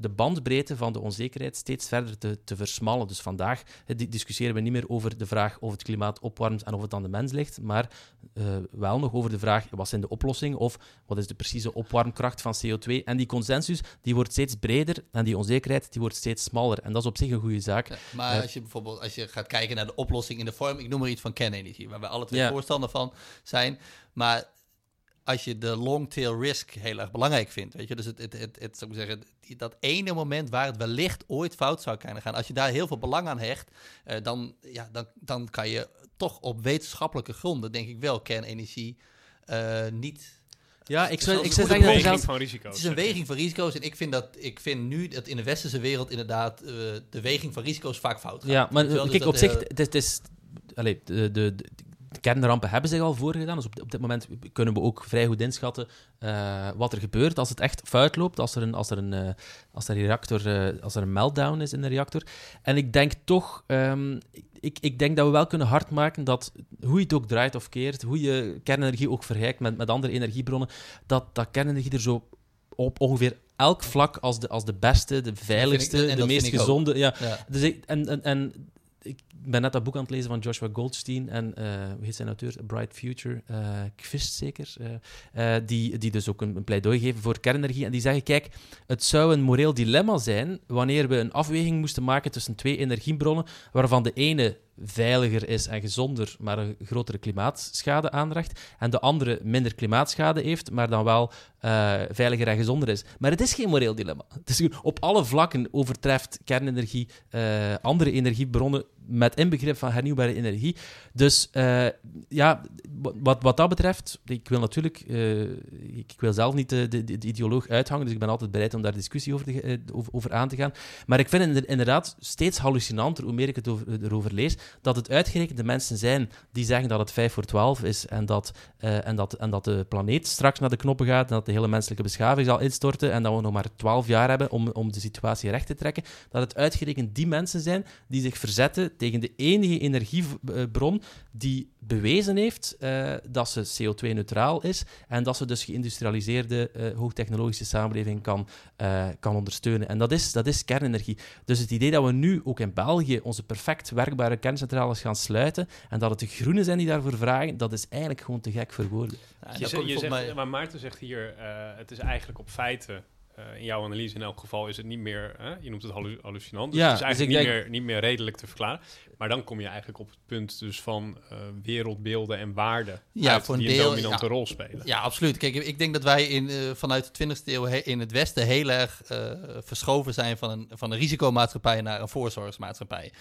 de bandbreedte van de onzekerheid steeds verder te, te versmallen. Dus vandaag discussiëren we niet meer over de vraag of het klimaat opwarmt en of het aan de mens ligt, maar uh, wel nog over de vraag wat zijn de oplossingen of wat is de precieze opwarmkracht van CO2. En die consensus die wordt steeds breder en die onzekerheid die wordt steeds smaller. En dat is op zich een goede zaak. maar uh, als je bijvoorbeeld als je gaat kijken naar de oplossing in de vorm, ik noem maar iets van kernenergie, waar we alle twee voorstander van zijn, maar als je de long tail risk heel erg belangrijk vindt. Weet je? Dus het, het, het, het zou ik zeggen, dat ene moment waar het wellicht ooit fout zou kunnen gaan, als je daar heel veel belang aan hecht, uh, dan, ja, dan, dan kan je toch op wetenschappelijke gronden, denk ik wel, kernenergie uh, niet. Ja, ik zou, ik zou zeggen dat weging van risico's. Het is een weging van risico's. En ik vind, dat, ik vind nu dat in de westerse wereld inderdaad uh, de weging van risico's vaak fout gaat. Ja, maar kijk, dus op zich, het is... Allez, de, de, de, kernrampen hebben zich al voorgedaan. Dus op, op dit moment kunnen we ook vrij goed inschatten uh, wat er gebeurt als het echt fout loopt, als er een, als er een, uh, als er een reactor, uh, als er een meltdown is in de reactor. En ik denk toch, um, ik, ik denk dat we wel kunnen hardmaken dat hoe je het ook draait of keert, hoe je kernenergie ook vergelijkt met, met andere energiebronnen, dat, dat kernenergie er zo op ongeveer elk vlak als de, als de beste, de veiligste, ik, de meest gezonde. Ja. ja. Dus ik, en, en, en ik ben net dat boek aan het lezen van Joshua Goldstein en uh, hoe heet zijn auteur? Bright Future, uh, Kvist zeker, uh, die, die dus ook een, pleidooi geven voor kernenergie. En die zeggen, kijk, het zou een moreel dilemma zijn wanneer we een afweging moesten maken tussen twee energiebronnen, waarvan de ene veiliger is en gezonder, maar een grotere klimaatschade aandracht. En de andere minder klimaatschade heeft, maar dan wel uh, veiliger en gezonder is. Maar het is geen moreel dilemma. Het is, op alle vlakken overtreft kernenergie uh, andere energiebronnen met inbegrip van hernieuwbare energie. Dus uh, ja, wat, wat dat betreft, ik wil natuurlijk, uh, ik, wil zelf niet de, de, de, ideoloog uithangen, dus ik ben altijd bereid om daar discussie over, te, uh, over, aan te gaan. Maar ik vind het inderdaad steeds hallucinanter, hoe meer ik het over, erover lees, dat het uitgerekend de mensen zijn die zeggen dat het 5 voor 12 is en dat, en, dat, en dat de planeet straks naar de knoppen gaat en dat de hele menselijke beschaving zal instorten en dat we nog maar 12 jaar hebben om, om de situatie recht te trekken. Dat het uitgerekend die mensen zijn die zich verzetten tegen de enige energiebron die bewezen heeft uh, dat ze CO2-neutraal is en dat ze dus geïndustrialiseerde uh, hoogtechnologische samenleving kan, uh, kan ondersteunen. En dat is, dat is kernenergie. Dus het idee dat we nu ook in België onze perfect werkbare kerncentrales gaan sluiten en dat het de groenen zijn die daarvoor vragen, dat is eigenlijk gewoon te gek voor woorden. Ja, je, je zegt, mij... Maar Maarten zegt hier, het is eigenlijk op feiten uh, in jouw analyse in elk geval is het niet meer, hè? je noemt het hallucinant, dus ja, het is dus eigenlijk dus niet, denk... meer, niet meer redelijk te verklaren. Maar dan kom je eigenlijk op het punt dus van uh, wereldbeelden en waarden ja, voor een die een dominante rol spelen. Ja, absoluut. Kijk, ik denk dat wij in, uh, vanuit de 20e eeuw in het Westen heel erg verschoven zijn van een, van een risicomaatschappij naar een voorzorgsmaatschappij.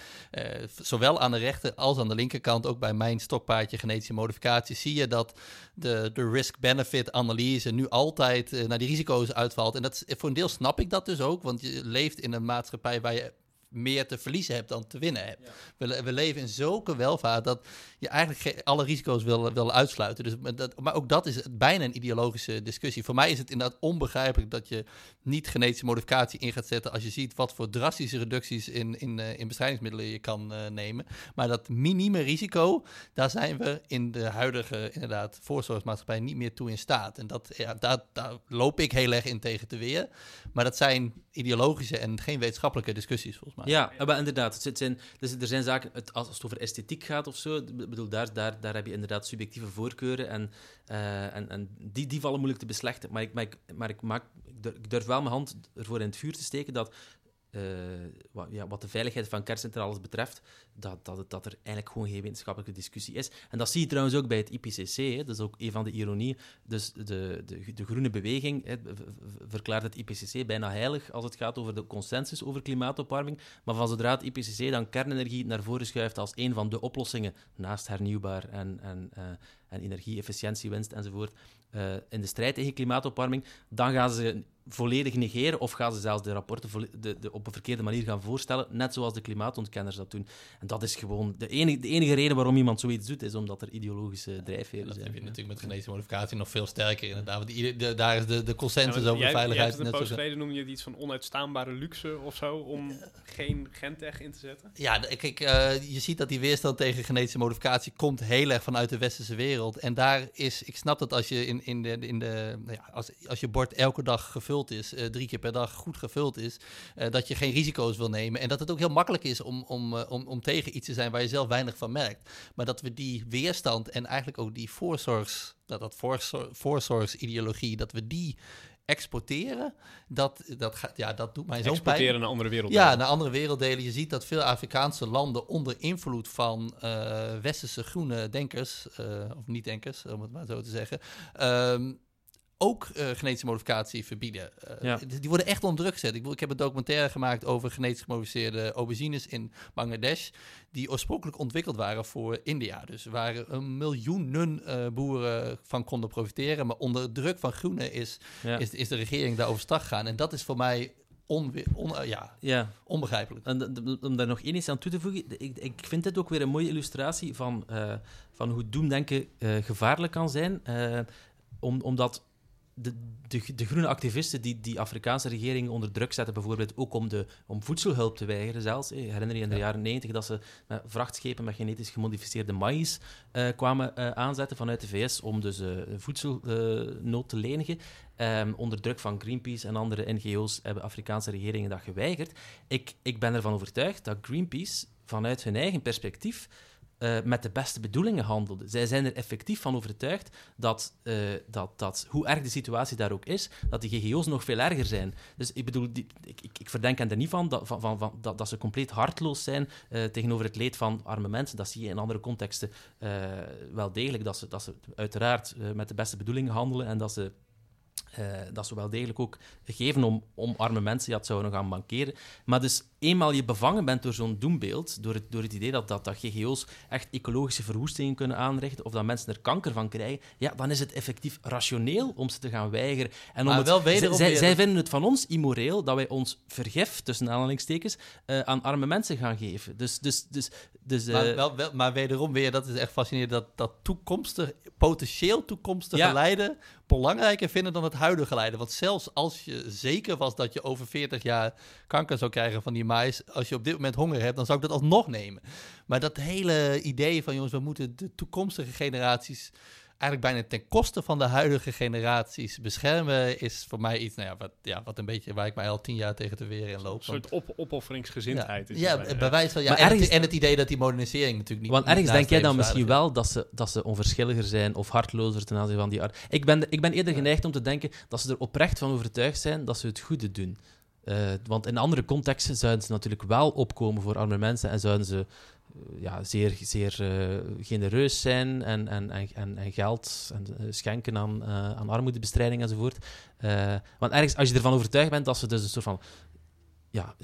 zowel aan de rechter als aan de linkerkant, ook bij mijn stokpaardje genetische modificatie, zie je dat de, de risk-benefit analyse nu altijd naar die risico's uitvalt. En dat, voor een deel snap ik dat dus ook, want je leeft in een maatschappij waar je meer te verliezen hebt dan te winnen hebt. We, we, leven in zulke welvaart dat je eigenlijk alle risico's wil, wil uitsluiten. Dus, dat, maar ook dat is bijna een ideologische discussie. Voor mij is het inderdaad onbegrijpelijk dat je niet genetische modificatie in gaat zetten als je ziet wat voor drastische reducties in, in, uh, in bestrijdingsmiddelen je kan uh, nemen. Maar dat minieme risico, daar zijn we in de huidige inderdaad voorzorgsmaatschappij niet meer toe in staat. En dat, ja, daar, daar loop ik heel erg in tegen te weer. Maar dat zijn ideologische en geen wetenschappelijke discussies, volgens mij. Ja, maar inderdaad. Het zijn, dus er zijn zaken, het, als het over esthetiek gaat of zo, bedoel, daar, daar, daar heb je inderdaad subjectieve voorkeuren en, uh, en, en die, die vallen moeilijk te beslechten. Maar ik, maar ik, maar ik, maak, ik durf wel mijn hand ervoor in het vuur te steken dat uh, wat, ja, wat, de veiligheid van kerncentrales betreft, dat, dat, dat er eigenlijk gewoon geen wetenschappelijke discussie is. En dat zie je trouwens ook bij het IPCC. Hè. Dat is ook een van de ironieën. Dus de, de, de groene beweging hè, verklaart het IPCC bijna heilig als het gaat over de consensus over klimaatopwarming. Maar van zodra het IPCC dan kernenergie naar voren schuift als een van de oplossingen, naast hernieuwbaar en, en, uh, en energie-efficiëntiewinst enzovoort, uh, in de strijd tegen klimaatopwarming, dan gaan ze volledig negeren of gaan ze zelfs de rapporten de, de, op een verkeerde manier gaan voorstellen, net zoals de klimaatontkenners dat doen. En dat is gewoon de enige, de enige reden waarom iemand zoiets doet, is omdat er ideologische drijfveren zijn. Dat heb je natuurlijk met genetische modificatie nog veel sterker inderdaad. Want daar is de, de consensus over jij, veiligheid. Jij een poos geleden noemde je het iets van onuitstaanbare luxe of zo, om geen gentech in te zetten? Ja, kijk, uh, je ziet dat die weerstand tegen genetische modificatie komt heel erg vanuit de westerse wereld. En daar is, ik snap dat als je in, in de, in de nou ja, als, als je bord elke dag gevuld is, uh, drie keer per dag goed gevuld is, uh, dat je geen risico's wil nemen. En dat het ook heel makkelijk is om, om, om, om tegen iets te zijn waar je zelf weinig van merkt. Maar dat we die weerstand en eigenlijk ook die voorzorgs, dat, dat voorzorgsideologie, dat we die exporteren, dat, dat, gaat, ja, dat doet mij zo pijn. Exporteren naar andere werelddelen. Ja, naar andere werelddelen. Je ziet dat veel Afrikaanse landen onder invloed van uh, westerse groene denkers, uh, of niet-denkers, om het maar zo te zeggen, um, ook uh, genetische modificatie verbieden. Uh, ja. Die worden echt onder druk gezet. Ik, ik heb een documentaire gemaakt over genetisch gemodificeerde aubergines in Bangladesh, die oorspronkelijk ontwikkeld waren voor India. Dus waar een miljoenen uh, boeren van konden profiteren, maar onder druk van groene is, ja. is, is de regering daar overstag gegaan. En dat is voor mij on, ja, ja, onbegrijpelijk. En om daar nog één iets aan toe te voegen, ik, ik vind dit ook weer een mooie illustratie van, van hoe doemdenken gevaarlijk kan zijn. Om, omdat de, de, de, groene activisten die die Afrikaanse regering onder druk zetten, bijvoorbeeld ook om, de, om voedselhulp te weigeren zelfs. Ik herinner je in de jaren 90 dat ze met vrachtschepen met genetisch gemodificeerde maïs uh, kwamen uh, aanzetten vanuit de VS om dus uh, voedselnood te lenigen. Um, onder druk van Greenpeace en andere NGO's hebben Afrikaanse regeringen dat geweigerd. Ik, ik ben ervan overtuigd dat Greenpeace vanuit hun eigen perspectief uh, met de beste bedoelingen handelde. Zij zijn er effectief van overtuigd dat, uh, dat, dat, hoe erg de situatie daar ook is, dat die GGO's nog veel erger zijn. Dus ik bedoel, ik, ik, ik, verdenk hen er niet van dat, van, van, dat, dat, ze compleet hartloos zijn uh, tegenover het leed van arme mensen. Dat zie je in andere contexten wel degelijk, dat ze, dat ze uiteraard met de beste bedoelingen handelen en dat ze dat ze wel degelijk ook geven om, om arme mensen, ja, het zou nog gaan mankeren. Maar dus eenmaal je bevangen bent door zo'n doembeeld, door het, door het idee dat, dat, dat GGO's echt ecologische verwoestingen kunnen aanrichten, of dat mensen er kanker van krijgen, ja, dan is het effectief rationeel om ze te gaan weigeren. En om het, wel wederom zij, zij, vinden het van ons immoreel dat wij ons vergif, tussen aanhalingstekens, uh, aan arme mensen gaan geven. Dus, dus, dus, dus, uh, maar, wel, wel, maar wederom weer, dat is echt fascinerend, dat, dat toekomstig, potentieel toekomstige ja. lijden belangrijker vinden dan het huidige lijden. Want zelfs als je zeker was dat je over 40 jaar kanker zou krijgen van die mais, als je op dit moment honger hebt, dan zou ik dat alsnog nemen. Maar dat hele idee van, jongens, we moeten de toekomstige generaties eigenlijk bijna ten koste van de huidige generaties beschermen, is voor mij iets, nou ja, wat, ja, wat een beetje waar ik mij al tien jaar tegen te weren in loop. Een soort op, opofferingsgezindheid. Ja, is ja bij, bij wijze van, ja, en, het, en, het, idee dat die modernisering natuurlijk niet... Want ergens denk jij dan misschien wel dat ze, dat ze onverschilliger zijn of hartlozer ten aanzien van die art. Ik ben, ik ben eerder geneigd om te denken dat ze er oprecht van overtuigd zijn dat ze het goede doen. Uh, want in andere contexten zouden ze natuurlijk wel opkomen voor arme mensen en zouden ze uh, ja, zeer, zeer uh, genereus zijn en, en, en, en geld en, schenken aan, aan armoedebestrijding enzovoort. want ergens, als je ervan overtuigd bent dat ze dus een soort van ja,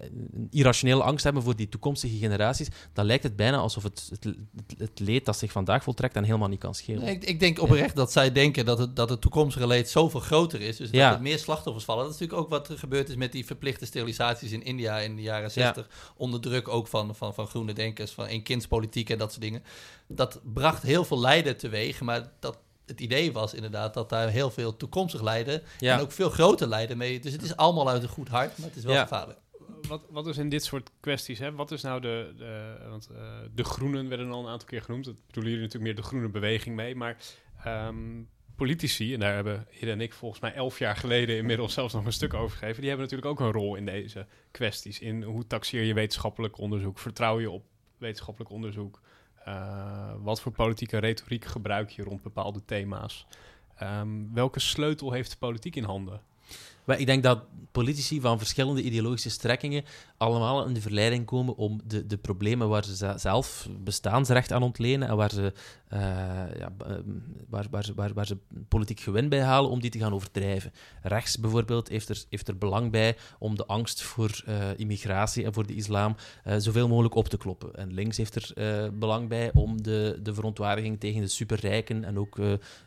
een irrationele angst hebben voor die toekomstige generaties, dan lijkt het bijna alsof het, het, het, leed dat zich vandaag voltrekt dan helemaal niet kan schelen. ik, ik, denk oprecht dat zij denken dat het, dat het toekomstige leed zoveel groter is, dus dat er meer slachtoffers vallen. Dat is natuurlijk ook wat er gebeurd is met die verplichte sterilisaties in India in de jaren 60, onder druk ook van, van, van groene denkers, van eenkindspolitiek en dat soort dingen. Dat bracht heel veel lijden teweeg, maar dat het idee was inderdaad dat daar heel veel toekomstig lijden en ook veel groter lijden mee. Dus het is allemaal uit een goed hart, maar het is wel ja. gevaarlijk. Wat, wat is in dit soort kwesties, hè? wat is nou de, de want uh, de groenen werden al een aantal keer genoemd, dat bedoelen jullie natuurlijk meer de groene beweging mee, maar um, politici, en daar hebben Hidde en ik volgens mij elf jaar geleden inmiddels zelfs nog een stuk over gegeven, die hebben natuurlijk ook een rol in deze kwesties, in hoe taxeer je wetenschappelijk onderzoek, vertrouw je op wetenschappelijk onderzoek, uh, wat voor politieke retoriek gebruik je rond bepaalde thema's? Um, welke sleutel heeft de politiek in handen? Ik denk dat politici van verschillende ideologische strekkingen allemaal in de verleiding komen om de, de problemen waar ze zelf bestaansrecht aan ontlenen en waar ze, uh, ja, waar, waar, waar, waar, ze politiek gewin bij halen, om die te gaan overdrijven. Rechts bijvoorbeeld heeft er, heeft er belang bij om de angst voor uh, immigratie en voor de islam uh, zoveel mogelijk op te kloppen. En links heeft er belang bij om de, de verontwaardiging tegen de superrijken en ook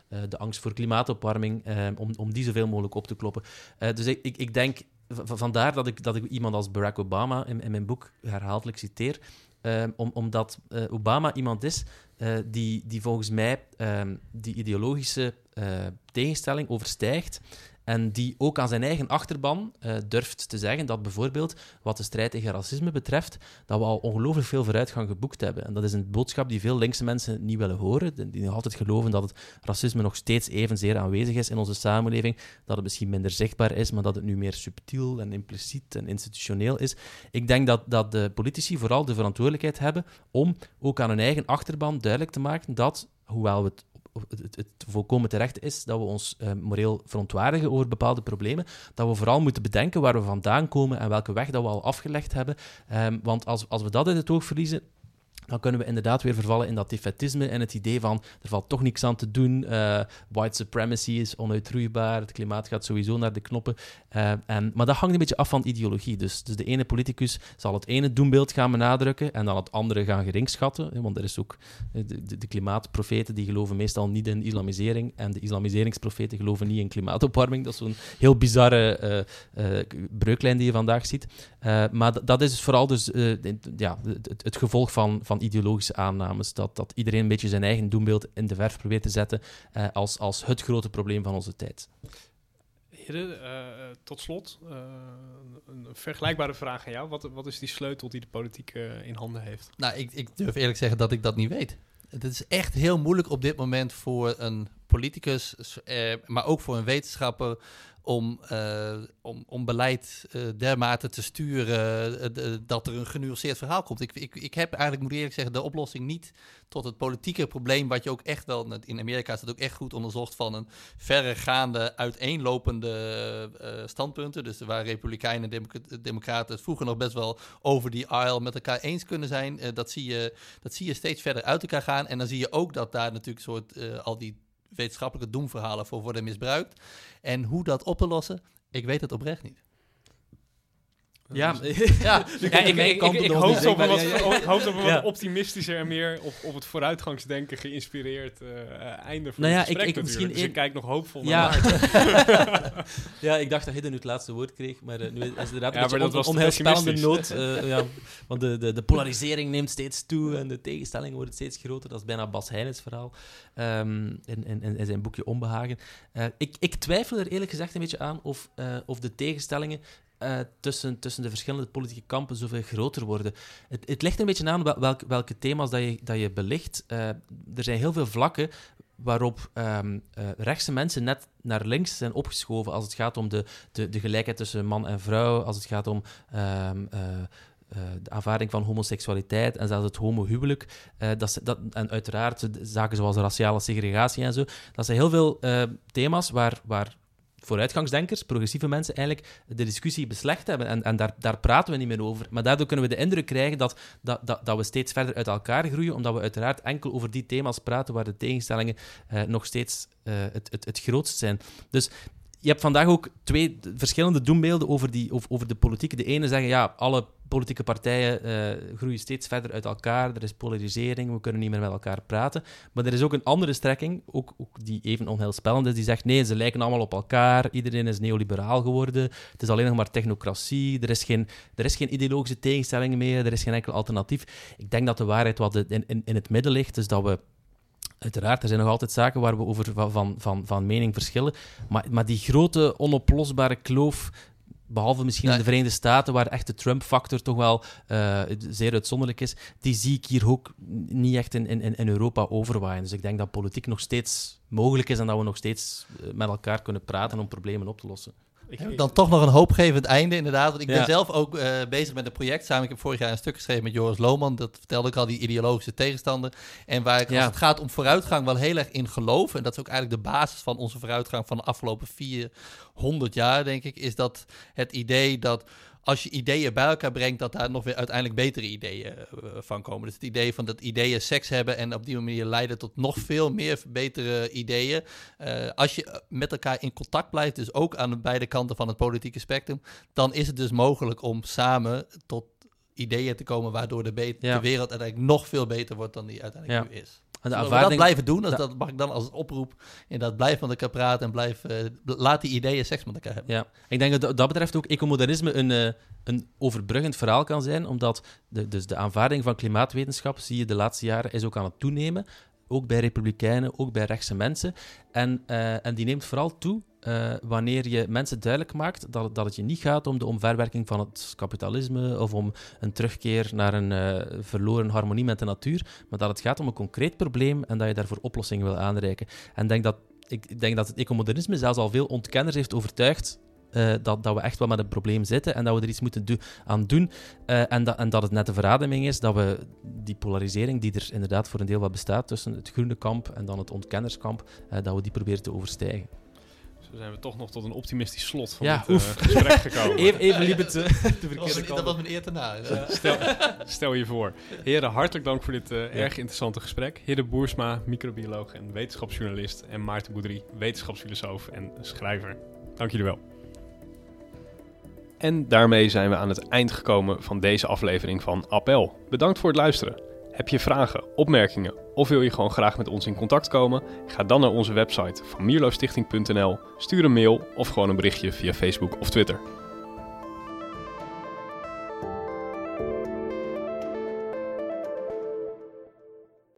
de angst voor klimaatopwarming, om, om die zoveel mogelijk op te kloppen. dus ik, ik, ik denk vandaar dat ik, dat ik iemand als Barack Obama in, in mijn boek herhaaldelijk citeer. Um, om, omdat uh, Obama iemand is uh, die, die volgens mij um, die ideologische uh, tegenstelling overstijgt en die ook aan zijn eigen achterban uh, durft te zeggen dat bijvoorbeeld wat de strijd tegen racisme betreft, dat we al ongelooflijk veel vooruitgang geboekt hebben. En dat is een boodschap die veel linkse mensen niet willen horen. Die nog altijd geloven dat het racisme nog steeds evenzeer aanwezig is in onze samenleving. Dat het misschien minder zichtbaar is, maar dat het nu meer subtiel en impliciet en institutioneel is. Ik denk dat, dat de politici vooral de verantwoordelijkheid hebben om ook aan hun eigen achterban duidelijk te maken dat, hoewel we het het, het, volkomen terecht is dat we ons uh, moreel verontwaardigen over bepaalde problemen, dat we vooral moeten bedenken waar we vandaan komen en welke weg dat we al afgelegd hebben. Um, want als, als we dat uit het oog verliezen, dan kunnen we inderdaad weer vervallen in dat defetisme en het idee van er valt toch niks aan te doen. Uh, white supremacy is onuitroeibaar, het klimaat gaat sowieso naar de knoppen. Uh, en, maar dat hangt een beetje af van ideologie. Dus, dus de ene politicus zal het ene doembeeld gaan benadrukken en dan het andere gaan geringschatten. Want er is ook de, de, de klimaatprofeten die geloven meestal niet in islamisering en de islamiseringsprofeten geloven niet in klimaatopwarming. Dat is zo'n heel bizarre breuklijn die je vandaag ziet. maar dat is dus vooral dus, ja, het, het gevolg van van ideologische aannames. Dat, dat iedereen een beetje zijn eigen doembeeld in de verf probeert te zetten uh, als, als het grote probleem van onze tijd. Heren, uh, tot slot, uh, een vergelijkbare vraag aan jou. Wat, wat is die sleutel die de politiek in handen heeft? Nou, ik, ik durf eerlijk zeggen dat ik dat niet weet. Het is echt heel moeilijk op dit moment voor een politicus, maar ook voor een wetenschapper om, uh, om, om beleid uh, dermate te sturen uh, dat er een genuanceerd verhaal komt. Ik, ik, ik heb eigenlijk, moet eerlijk zeggen, de oplossing niet tot het politieke probleem, wat je ook echt wel, in Amerika is dat ook echt goed onderzocht, van een verregaande, uiteenlopende standpunten. Dus waar Republikeinen en Democraten het vroeger nog best wel over die aisle met elkaar eens kunnen zijn. dat, zie je, dat zie je steeds verder uit elkaar gaan. En dan zie je ook dat daar natuurlijk soort al die wetenschappelijke doemverhalen voor worden misbruikt. En hoe dat op te lossen, ik weet het oprecht niet. Ja, ja. ja ik, ik, ik, hoop op een wat, op wat optimistischer en meer op, op het vooruitgangsdenken geïnspireerd uh, einde van nou ja, gesprek ik, misschien Dus ik kijk nog hoopvol ja. naar Ja, ik dacht dat Hidden nu het laatste woord kreeg, maar uh, nu is het inderdaad een ja, beetje onheilspellende noot. Uh, ja, want de, de, de polarisering neemt steeds toe en de tegenstellingen worden steeds groter. Dat is bijna Bas Heijnens verhaal um, in, in, in, zijn boekje Onbehagen. ik, ik twijfel er eerlijk gezegd een beetje aan of, of de tegenstellingen uh, tussen, tussen de verschillende politieke kampen zoveel groter worden. Het, het ligt een beetje aan welke, thema's dat je, dat je belicht. Uh, er zijn heel veel vlakken waarop um, rechtse mensen net naar links zijn opgeschoven als het gaat om de, de, de gelijkheid tussen man en vrouw, als het gaat om um, de aanvaarding van homoseksualiteit en zelfs het homohuwelijk. Dat, dat, en uiteraard zaken zoals raciale segregatie en zo. Dat zijn heel veel thema's waar, waar vooruitgangsdenkers, progressieve mensen, eigenlijk de discussie beslecht hebben. En, en daar, daar praten we niet meer over. Maar daardoor kunnen we de indruk krijgen dat, dat, dat, dat we steeds verder uit elkaar groeien, omdat we uiteraard enkel over die thema's praten waar de tegenstellingen uh, nog steeds uh, het, het, het grootst zijn. Dus je hebt vandaag ook twee verschillende doembeelden over, die, over, de politiek. De ene zeggen, ja, alle politieke partijen uh, groeien steeds verder uit elkaar. Er is polarisering, we kunnen niet meer met elkaar praten. Maar er is ook een andere strekking, ook, ook die even onheilspellend is, die zegt nee, ze lijken allemaal op elkaar. Iedereen is neoliberaal geworden. Het is alleen nog maar technocratie. Er is geen, er is geen ideologische tegenstelling meer. Er is geen enkel alternatief. Ik denk dat de waarheid wat in, in het midden ligt. Dus dat we Uiteraard, er zijn nog altijd zaken waar we over van, van, van mening verschillen. Maar, maar die grote, onoplosbare kloof behalve misschien in de Verenigde Staten, waar echt de Trump-factor toch wel uh, zeer uitzonderlijk is, die zie ik hier ook niet echt in, in, in Europa overwaaien. Dus ik denk dat politiek nog steeds mogelijk is en dat we nog steeds eh, met elkaar kunnen praten om problemen op te lossen. Ik dan toch nog een hoopgevend einde, inderdaad. Want ik ben zelf ook uh, bezig met een project samen. Ik heb vorig jaar een stuk geschreven met Joris Lohman. Dat vertelde ik al, die ideologische tegenstander. En waar ik, als het gaat om vooruitgang, wel heel erg in geloof. En dat is ook eigenlijk de basis van onze vooruitgang van de afgelopen 400 jaar, denk ik. Is dat het idee dat als je ideeën bij elkaar brengt, dat daar nog weer uiteindelijk betere ideeën uh, van komen. Dus het idee van dat ideeën seks hebben en op die manier leiden tot nog veel meer betere ideeën. Uh, als je met elkaar in contact blijft, dus ook aan de beide kanten van het politieke spectrum, dan is het dus mogelijk om samen tot ideeën te komen waardoor de, de wereld uiteindelijk nog veel beter wordt dan die uiteindelijk nu is. En de ervaring, dat blijven doen, dat, dat mag ik dan als oproep. Inderdaad, blijf met elkaar praten en blijf, uh, laat die ideeën seks met elkaar hebben. Ja, ik denk dat dat betreft ook ecomodernisme een, uh, een overbruggend verhaal kan zijn, omdat de, dus de aanvaarding van klimaatwetenschap, zie je de laatste jaren, is ook aan het toenemen. Ook bij republikeinen, ook bij rechtse mensen. En, uh, en die neemt vooral toe uh, wanneer je mensen duidelijk maakt dat, dat het je niet gaat om de omverwerking van het kapitalisme of om een terugkeer naar een uh, verloren harmonie met de natuur, maar dat het gaat om een concreet probleem en dat je daarvoor oplossingen wil aanreiken. En denk dat, ik denk dat het ecomodernisme zelfs al veel ontkenners heeft overtuigd uh, dat, dat we echt wel met een probleem zitten en dat we er iets moeten do aan doen. Uh, en, dat, en dat het net de verademing is dat we die polarisering die er inderdaad voor een deel wat bestaat tussen het groene kamp en dan het ontkennerskamp, uh, dat we die proberen te overstijgen zijn we toch nog tot een optimistisch slot van ja, dit uh, gesprek gekomen. Even, even liep het uh, de Dat was mijn eer te na. Stel, stel, je voor. Heren, hartelijk dank voor dit uh, ja. erg interessante gesprek. Heren Boersma, microbioloog en wetenschapsjournalist. En Maarten Boudry, wetenschapsfilosoof en schrijver. Dank jullie wel. En daarmee zijn we aan het eind gekomen van deze aflevering van Appel. Bedankt voor het luisteren. Heb je vragen, opmerkingen of wil je gewoon graag met ons in contact komen? Ga dan naar onze website van mierlostichting.nl, stuur een mail of gewoon een berichtje via Facebook of Twitter.